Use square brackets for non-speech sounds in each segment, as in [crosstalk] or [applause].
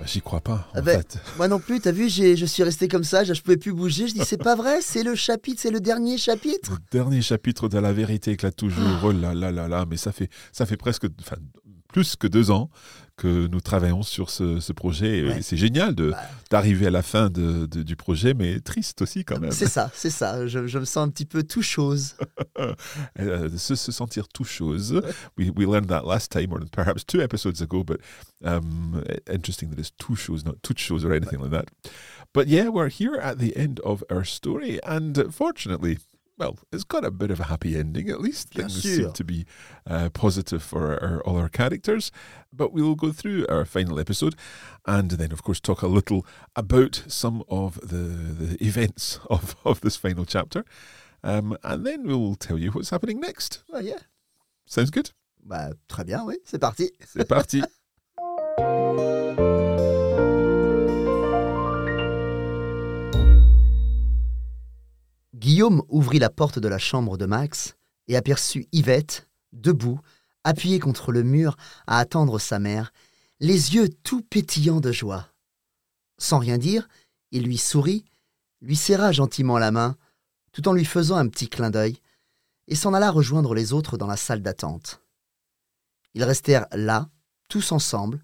Bah, J'y crois pas, en Ah ben, fait. Moi non plus, t'as vu, je suis resté comme ça, je je pouvais plus bouger. Je dis, c'est pas vrai, c'est le chapitre, c'est le dernier chapitre. Le dernier chapitre de La vérité éclate toujours. Oh là là là là, mais ça fait, ça fait presque, plus que deux ans que nous travaillons sur ce, ce projet. Et Ouais. c'est génial de- Bah. d'arriver à la fin de- de- du projet, mais triste aussi quand même. C'est ça, c'est ça. Je, je me sens un petit peu tout chose. [laughs] Euh, se, se sentir tout chose. We, we learned that last time, or perhaps two episodes ago, but um, interesting that it's two shows, not two shows or anything like that. But yeah, we're here at the end of our story, and fortunately, well, it's got a bit of a happy ending at least. Things seem to be uh, positive for our, all our characters. But we'll go through our final episode and then, of course, talk a little about some of the, the events [laughs] of, of this final chapter. Um, and then we'll tell you what's happening next. Ah, yeah. Sounds good? Bah, très bien, oui, c'est parti. C'est parti. [laughs] Guillaume ouvrit la porte de la chambre de Max et aperçut Yvette, debout, appuyée contre le mur à attendre sa mère, les yeux tout pétillants de joie. Sans rien dire, il lui sourit, lui serra gentiment la main, tout en lui faisant un petit clin d'œil, et s'en alla rejoindre les autres dans la salle d'attente. Ils restèrent là, tous ensemble,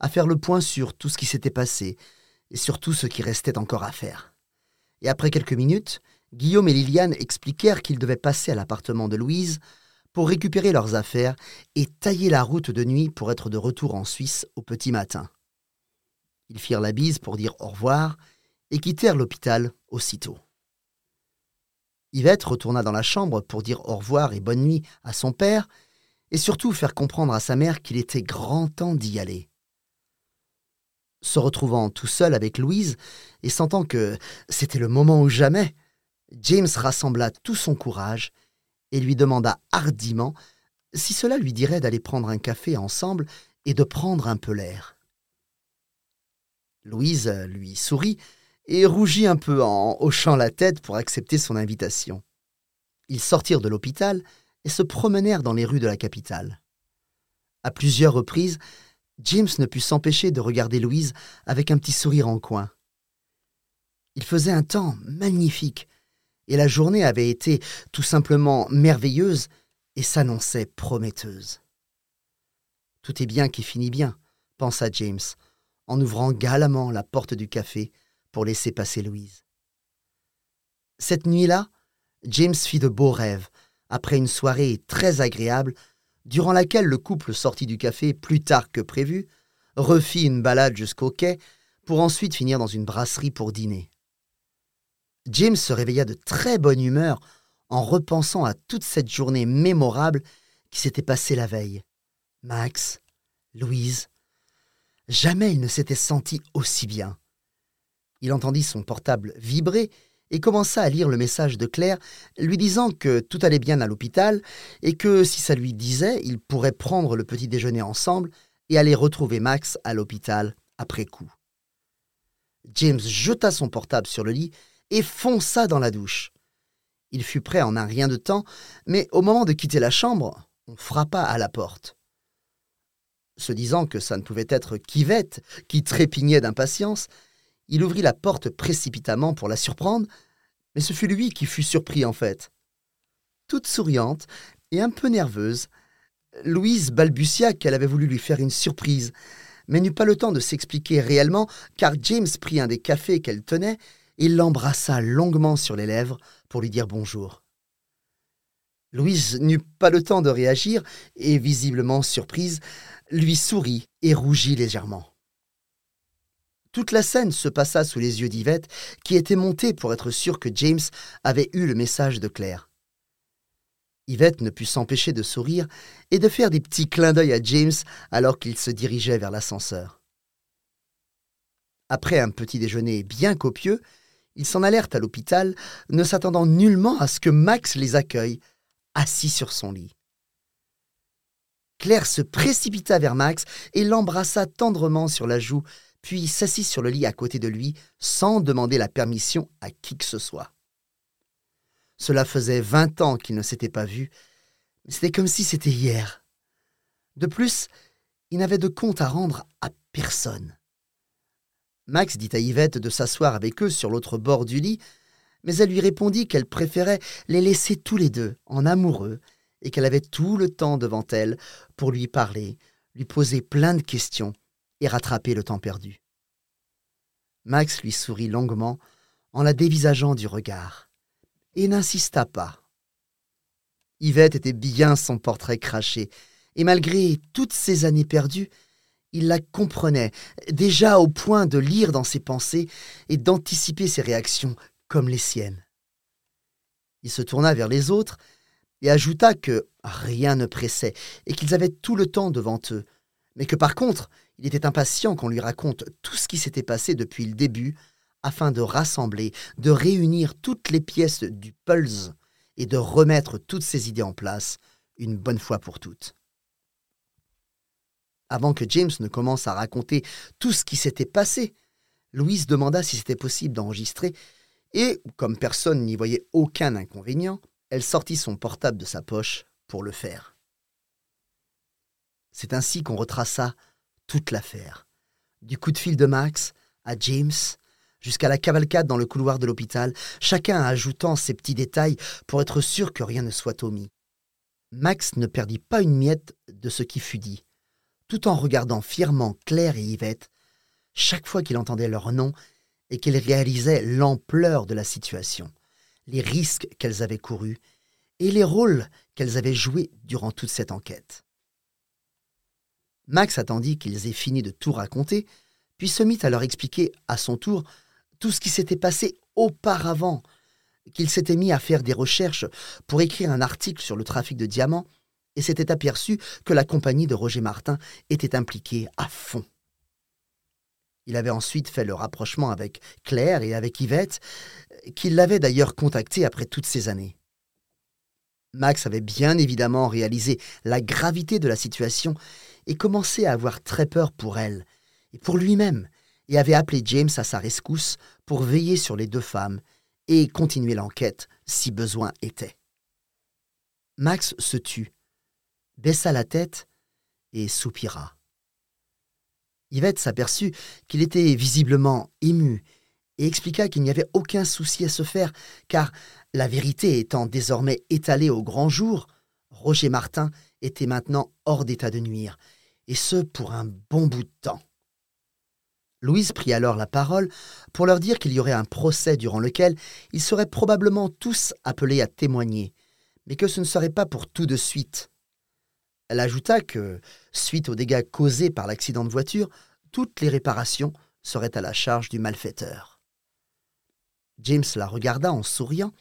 à faire le point sur tout ce qui s'était passé et sur tout ce qui restait encore à faire. Et après quelques minutes, Guillaume et Liliane expliquèrent qu'ils devaient passer à l'appartement de Louise pour récupérer leurs affaires et tailler la route de nuit pour être de retour en Suisse au petit matin. Ils firent la bise pour dire au revoir et quittèrent l'hôpital aussitôt. Yvette retourna dans la chambre pour dire au revoir et bonne nuit à son père et surtout faire comprendre à sa mère qu'il était grand temps d'y aller. Se retrouvant tout seul avec Louise et sentant que c'était le moment ou jamais, James rassembla tout son courage et lui demanda hardiment si cela lui dirait d'aller prendre un café ensemble et de prendre un peu l'air. Louise lui sourit et rougit un peu en hochant la tête pour accepter son invitation. Ils sortirent de l'hôpital et se promenèrent dans les rues de la capitale. À plusieurs reprises, James ne put s'empêcher de regarder Louise avec un petit sourire en coin. Il faisait un temps magnifique, et la journée avait été tout simplement merveilleuse et s'annonçait prometteuse. Tout est bien qui finit bien, pensa James, en ouvrant galamment la porte du café pour laisser passer Louise. Cette nuit-là, James fit de beaux rêves, après une soirée très agréable, durant laquelle le couple sortit du café plus tard que prévu, refit une balade jusqu'au quai, pour ensuite finir dans une brasserie pour dîner. James se réveilla de très bonne humeur en repensant à toute cette journée mémorable qui s'était passée la veille. Max, Louise, jamais il ne s'était senti aussi bien. Il entendit son portable vibrer et commença à lire le message de Claire, lui disant que tout allait bien à l'hôpital et que si ça lui disait, ils pourraient prendre le petit déjeuner ensemble et aller retrouver Max à l'hôpital après coup. James jeta son portable sur le lit et fonça dans la douche. Il fut prêt en un rien de temps, mais au moment de quitter la chambre, on frappa à la porte. Se disant que ça ne pouvait être qu'Yvette, qui trépignait d'impatience, il ouvrit la porte précipitamment pour la surprendre, mais ce fut lui qui fut surpris en fait. Toute souriante et un peu nerveuse, Louise balbutia qu'elle avait voulu lui faire une surprise, mais n'eut pas le temps de s'expliquer réellement, car James prit un des cafés qu'elle tenait et l'embrassa longuement sur les lèvres pour lui dire bonjour. Louise n'eut pas le temps de réagir et, visiblement surprise, lui sourit et rougit légèrement. Toute la scène se passa sous les yeux d'Yvette, qui était montée pour être sûre que James avait eu le message de Claire. Yvette ne put s'empêcher de sourire et de faire des petits clins d'œil à James alors qu'il se dirigeait vers l'ascenseur. Après un petit déjeuner bien copieux, ils s'en allèrent à l'hôpital, ne s'attendant nullement à ce que Max les accueille, assis sur son lit. Claire se précipita vers Max et l'embrassa tendrement sur la joue, puis s'assit sur le lit à côté de lui sans demander la permission à qui que ce soit. Cela faisait vingt ans qu'ils ne s'étaient pas vus, mais c'était comme si c'était hier. De plus, il n'avait de compte à rendre à personne. Max dit à Yvette de s'asseoir avec eux sur l'autre bord du lit, mais elle lui répondit qu'elle préférait les laisser tous les deux en amoureux et qu'elle avait tout le temps devant elle pour lui parler, lui poser plein de questions et rattraper le temps perdu. Max lui sourit longuement en la dévisageant du regard et n'insista pas. Yvette était bien son portrait craché, et malgré toutes ces années perdues, il la comprenait, déjà au point de lire dans ses pensées et d'anticiper ses réactions comme les siennes. Il se tourna vers les autres et ajouta que rien ne pressait et qu'ils avaient tout le temps devant eux, mais que par contre, il était impatient qu'on lui raconte tout ce qui s'était passé depuis le début afin de rassembler, de réunir toutes les pièces du pulse et de remettre toutes ces idées en place une bonne fois pour toutes. Avant que James ne commence à raconter tout ce qui s'était passé, Louise demanda si c'était possible d'enregistrer, et, comme personne n'y voyait aucun inconvénient, elle sortit son portable de sa poche pour le faire. C'est ainsi qu'on retraça toute l'affaire, du coup de fil de Max à James, jusqu'à la cavalcade dans le couloir de l'hôpital, chacun ajoutant ses petits détails pour être sûr que rien ne soit omis. Max ne perdit pas une miette de ce qui fut dit, tout en regardant fièrement Claire et Yvette chaque fois qu'il entendait leur nom et qu'il réalisait l'ampleur de la situation, les risques qu'elles avaient courus et les rôles qu'elles avaient joués durant toute cette enquête. Max attendit qu'ils aient fini de tout raconter, puis se mit à leur expliquer à son tour tout ce qui s'était passé auparavant, qu'il s'était mis à faire des recherches pour écrire un article sur le trafic de diamants et s'était aperçu que la compagnie de Roger Martin était impliquée à fond. Il avait ensuite fait le rapprochement avec Claire et avec Yvette, qui l'avait d'ailleurs contacté après toutes ces années. Max avait bien évidemment réalisé la gravité de la situation et commençait à avoir très peur pour elle et pour lui-même, et avait appelé James à sa rescousse pour veiller sur les deux femmes et continuer l'enquête si besoin était. Max se tut, baissa la tête et soupira. Yvette s'aperçut qu'il était visiblement ému et expliqua qu'il n'y avait aucun souci à se faire, car, la vérité étant désormais étalée au grand jour, Roger Martin était maintenant hors d'état de nuire, et ce pour un bon bout de temps. Louise prit alors la parole pour leur dire qu'il y aurait un procès durant lequel ils seraient probablement tous appelés à témoigner, mais que ce ne serait pas pour tout de suite. Elle ajouta que, suite aux dégâts causés par l'accident de voiture, toutes les réparations seraient à la charge du malfaiteur. James la regarda en souriant,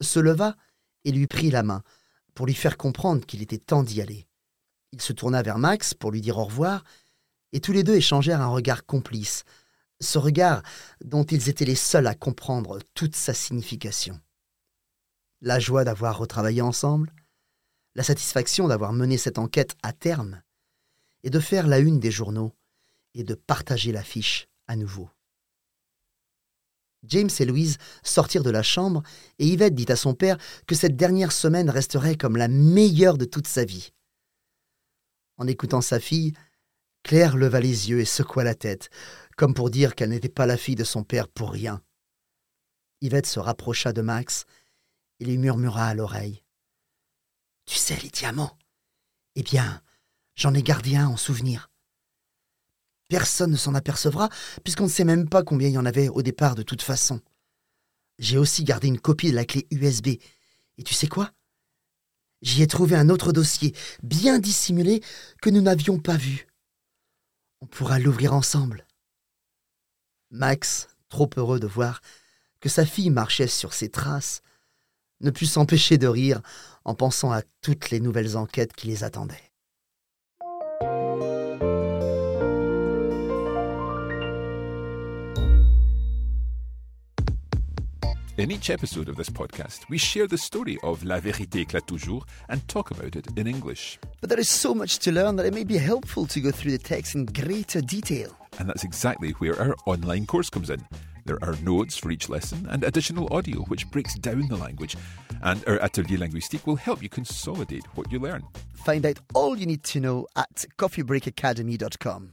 se leva et lui prit la main pour lui faire comprendre qu'il était temps d'y aller. Il se tourna vers Max pour lui dire au revoir et tous les deux échangèrent un regard complice, ce regard dont ils étaient les seuls à comprendre toute sa signification. La joie d'avoir retravaillé ensemble, la satisfaction d'avoir mené cette enquête à terme, et de faire la une des journaux, et de partager l'affiche à nouveau. James et Louise sortirent de la chambre, et Yvette dit à son père que cette dernière semaine resterait comme la meilleure de toute sa vie. En écoutant sa fille, Claire leva les yeux et secoua la tête, comme pour dire qu'elle n'était pas la fille de son père pour rien. Yvette se rapprocha de Max et lui murmura à l'oreille. Tu sais, les diamants Eh bien, j'en ai gardé un en souvenir. Personne ne s'en apercevra, puisqu'on ne sait même pas combien il y en avait au départ de toute façon. J'ai aussi gardé une copie de la clé USB. Et tu sais quoi? J'y ai trouvé un autre dossier, bien dissimulé, que nous n'avions pas vu. On pourra l'ouvrir ensemble. Max, trop heureux de voir que sa fille marchait sur ses traces, ne put s'empêcher de rire en pensant à toutes les nouvelles enquêtes qui les attendaient. In each episode of this podcast, we share the story of La Vérité éclate toujours and talk about it in English. But there is so much to learn that it may be helpful to go through the text in greater detail. And that's exactly where our online course comes in. There are notes for each lesson and additional audio which breaks down the language. And our Atelier Linguistique will help you consolidate what you learn. Find out all you need to know at coffeebreakacademy.com.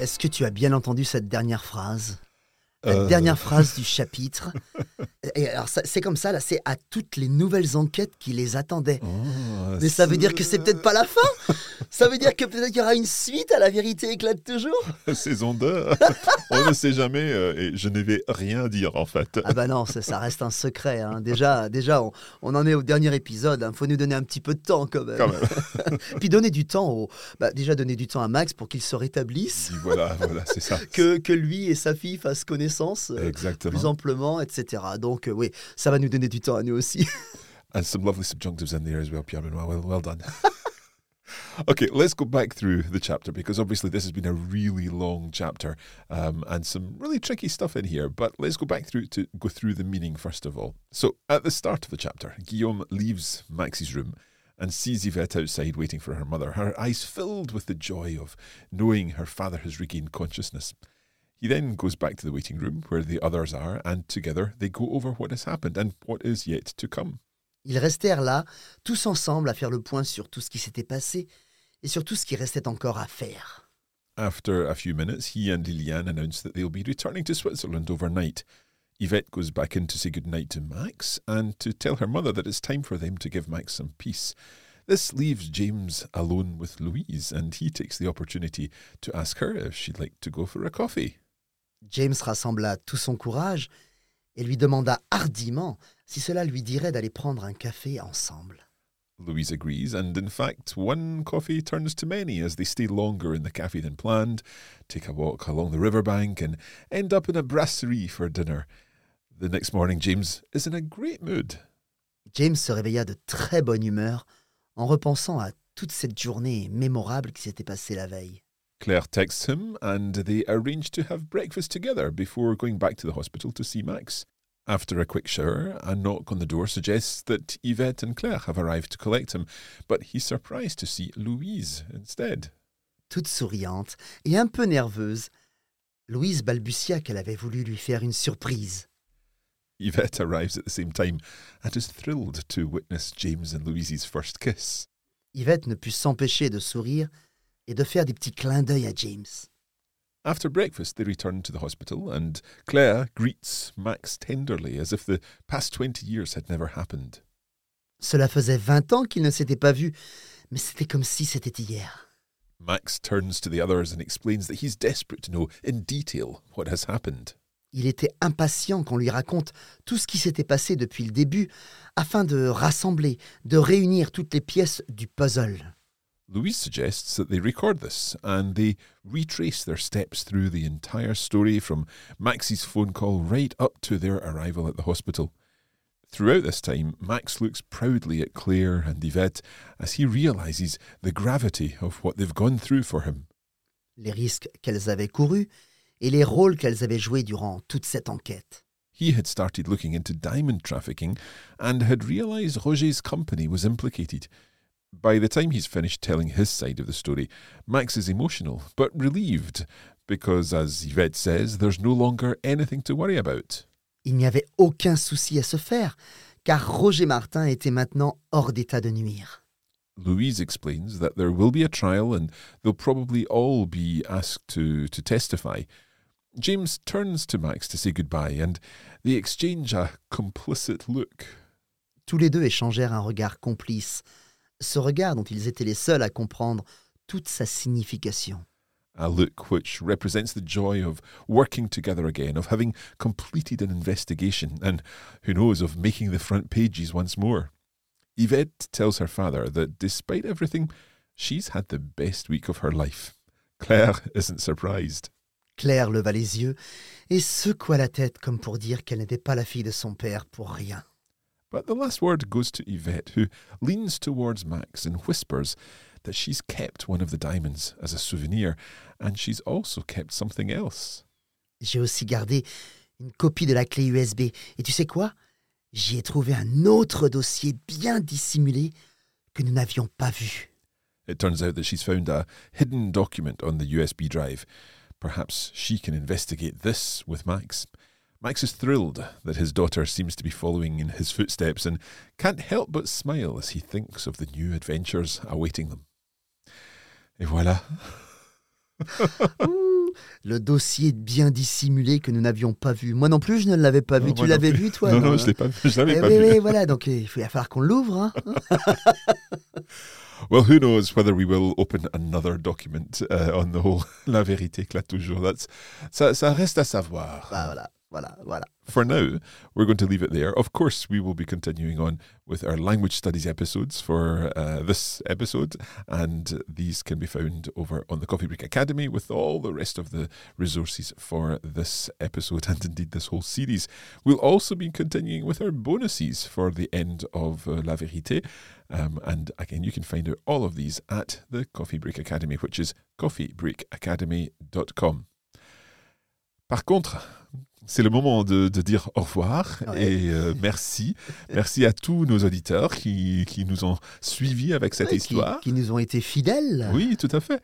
Est-ce que tu as bien entendu cette dernière phrase? La Euh. dernière phrase du [laughs] chapitre. Et alors, ça- c'est comme ça, là, c'est à toutes les nouvelles enquêtes qui les attendaient. Oh, Mais ça veut dire que c'est peut-être pas la fin? Ça veut dire que peut-être qu'il y aura une suite à La vérité éclate toujours? [laughs] Saison 2. On ne sait jamais euh, et je ne vais rien dire en fait. Ah bah non, ça, ça reste un secret. hein. Déjà, déjà on, on en est au dernier épisode. Il faut nous donner un petit peu de temps quand même. Quand même. [laughs] Puis donner du temps au... bah, déjà donner du temps à Max pour qu'il se rétablisse, Voilà, voilà, c'est ça. que, que lui et sa fille fassent connaissance. euh, plus amplement, etc. Donc euh, oui, ça va nous donner du temps à nous aussi. And some lovely subjunctives in there as well, Pierre Benoit. Well, well done. [laughs] okay, let's go back through the chapter because obviously this has been a really long chapter um, and some really tricky stuff in here. But let's go back through to go through the meaning first of all. So at the start of the chapter, Guillaume leaves Maxie's room and sees Yvette outside waiting for her mother, her eyes filled with the joy of knowing her father has regained consciousness. He then goes back to the waiting room where the others are, and together they go over what has happened and what is yet to come. Ils restèrent là, tous ensemble, à faire le point sur tout ce qui s'était passé et sur tout ce qui restait encore à faire. After a few minutes, he and Liliane announce that they'll be returning to Switzerland overnight. Yvette goes back in to say goodnight to Max and to tell her mother that it's time for them to give Max some peace. This leaves James alone with Louise, and he takes the opportunity to ask her if she'd like to go for a coffee. James rassembla tout son courage et lui demanda hardiment si cela lui dirait d'aller prendre un café ensemble. Louise agrees, and in fact, one coffee turns to many as they stay longer in the cafe than planned, take a walk along the riverbank, and end up in a brasserie for dinner. The next morning, James is in a great mood. James se réveilla de très bonne humeur en repensant à toute cette journée mémorable qui s'était passée la veille. Claire texts him, and they arrange to have breakfast together before going back to the hospital to see Max. After a quick shower, a knock on the door suggests that Yvette and Claire have arrived to collect him, but he's surprised to see Louise instead. Toute souriante et un peu nerveuse, Louise balbutia qu'elle avait voulu lui faire une surprise. Yvette arrives at the same time and is thrilled to witness James and Louise's first kiss. Yvette ne put s'empêcher de sourire et de faire des petits clins d'œil à James. After breakfast, they return to the hospital, and Claire greets Max tenderly as if the past 20 years had never happened. Cela faisait vingt ans qu'ils ne s'étaient pas vus, mais c'était comme si c'était hier. Max turns to the others and explains that he's desperate to know in detail what has happened. Il était impatient qu'on lui raconte tout ce qui s'était passé depuis le début, afin de rassembler, de réunir toutes les pièces du puzzle. Louise suggests that they record this and they retrace their steps through the entire story from Max's phone call right up to their arrival at the hospital. Throughout this time, Max looks proudly at Claire and Yvette as he realizes the gravity of what they've gone through for him. Les risques qu'elles avaient courus et les rôles qu'elles avaient joués durant toute cette enquête. He had started looking into diamond trafficking and had realized Roger's company was implicated. By the time he's finished telling his side of the story, Max is emotional but relieved because, as Yvette says, there's no longer anything to worry about. Il n'y avait aucun souci à se faire, car Roger Martin était maintenant hors d'état de nuire. Louise explains that there will be a trial and they'll probably all be asked to, to testify. James turns to Max to say goodbye and they exchange a complicit look. Tous les deux échangèrent un regard complice, ce regard dont ils étaient les seuls à comprendre toute sa signification. A look which represents the joy of working together again, of having completed an investigation, and who knows, of making the front pages once more. Yvette tells her father that despite everything, she's had the best week of her life. Claire isn't surprised. Claire leva les yeux et secoua la tête comme pour dire qu'elle n'était pas la fille de son père pour rien. But the last word goes to Yvette, who leans towards Max and whispers that she's kept one of the diamonds as a souvenir, and she's also kept something else. J'ai aussi gardé une copie de la clé USB. Et tu sais quoi J'y ai trouvé un autre dossier bien dissimulé que nous n'avions pas vu. It turns out that she's found a hidden document on the USB drive. Perhaps she can investigate this with Max. Max is thrilled that his daughter seems to be following in his footsteps and can't help but smile as he thinks of the new adventures awaiting them. Et voilà. [laughs] Ouh, le dossier bien dissimulé que nous n'avions pas vu. Moi non plus, je ne l'avais pas vu. Non, tu l'avais vu, toi Non, non, je l'ai pas vu. Je l'avais Eh pas oui, vu. oui, voilà. Donc, il va falloir qu'on l'ouvre. hein. [laughs] [laughs] Well, who knows whether we will open another document uh, on the whole La Vérité éclate toujours. That's ça, ça reste à savoir. Ah, voilà, voilà, voilà. For now, we're going to leave it there. Of course, we will be continuing on with our language studies episodes for uh, this episode, and these can be found over on the Coffee Break Academy with all the rest of the resources for this episode [laughs] and indeed this whole series. We'll also be continuing with our bonuses for the end of uh, La Vérité. Um, and again, you can find out all of these at the Coffee Break Academy, which is coffeebreakacademy.com. Par contre, c'est le moment de, de dire au revoir Ouais. et euh, merci. Merci à tous nos auditeurs qui, qui nous ont suivis avec cette Ouais, qui, histoire. qui nous ont été fidèles. Oui, tout à fait.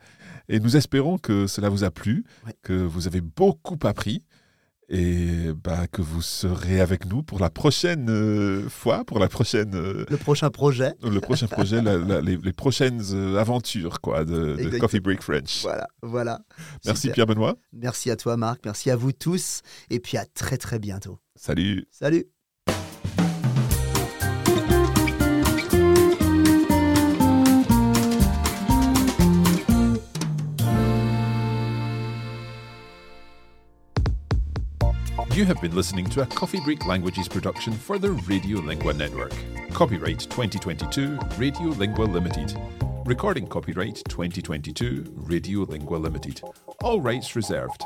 Et nous espérons que cela vous a plu, Ouais. que vous avez beaucoup appris et bah, que vous serez avec nous pour la prochaine euh, fois, pour la prochaine, euh, Le prochain projet. le prochain projet, la- la- les, les prochaines euh, aventures quoi, de, de. Coffee Break French. Voilà, voilà. Merci Super. Pierre Benoît. Merci à toi, Marc. Merci à vous tous. Et puis à très, très bientôt. Salut. Salut. You have been listening to a Coffee Break Languages production for the Radio Lingua Network. Copyright 2022 Radio Lingua Limited. Recording copyright 2022 Radio Lingua Limited. All rights reserved.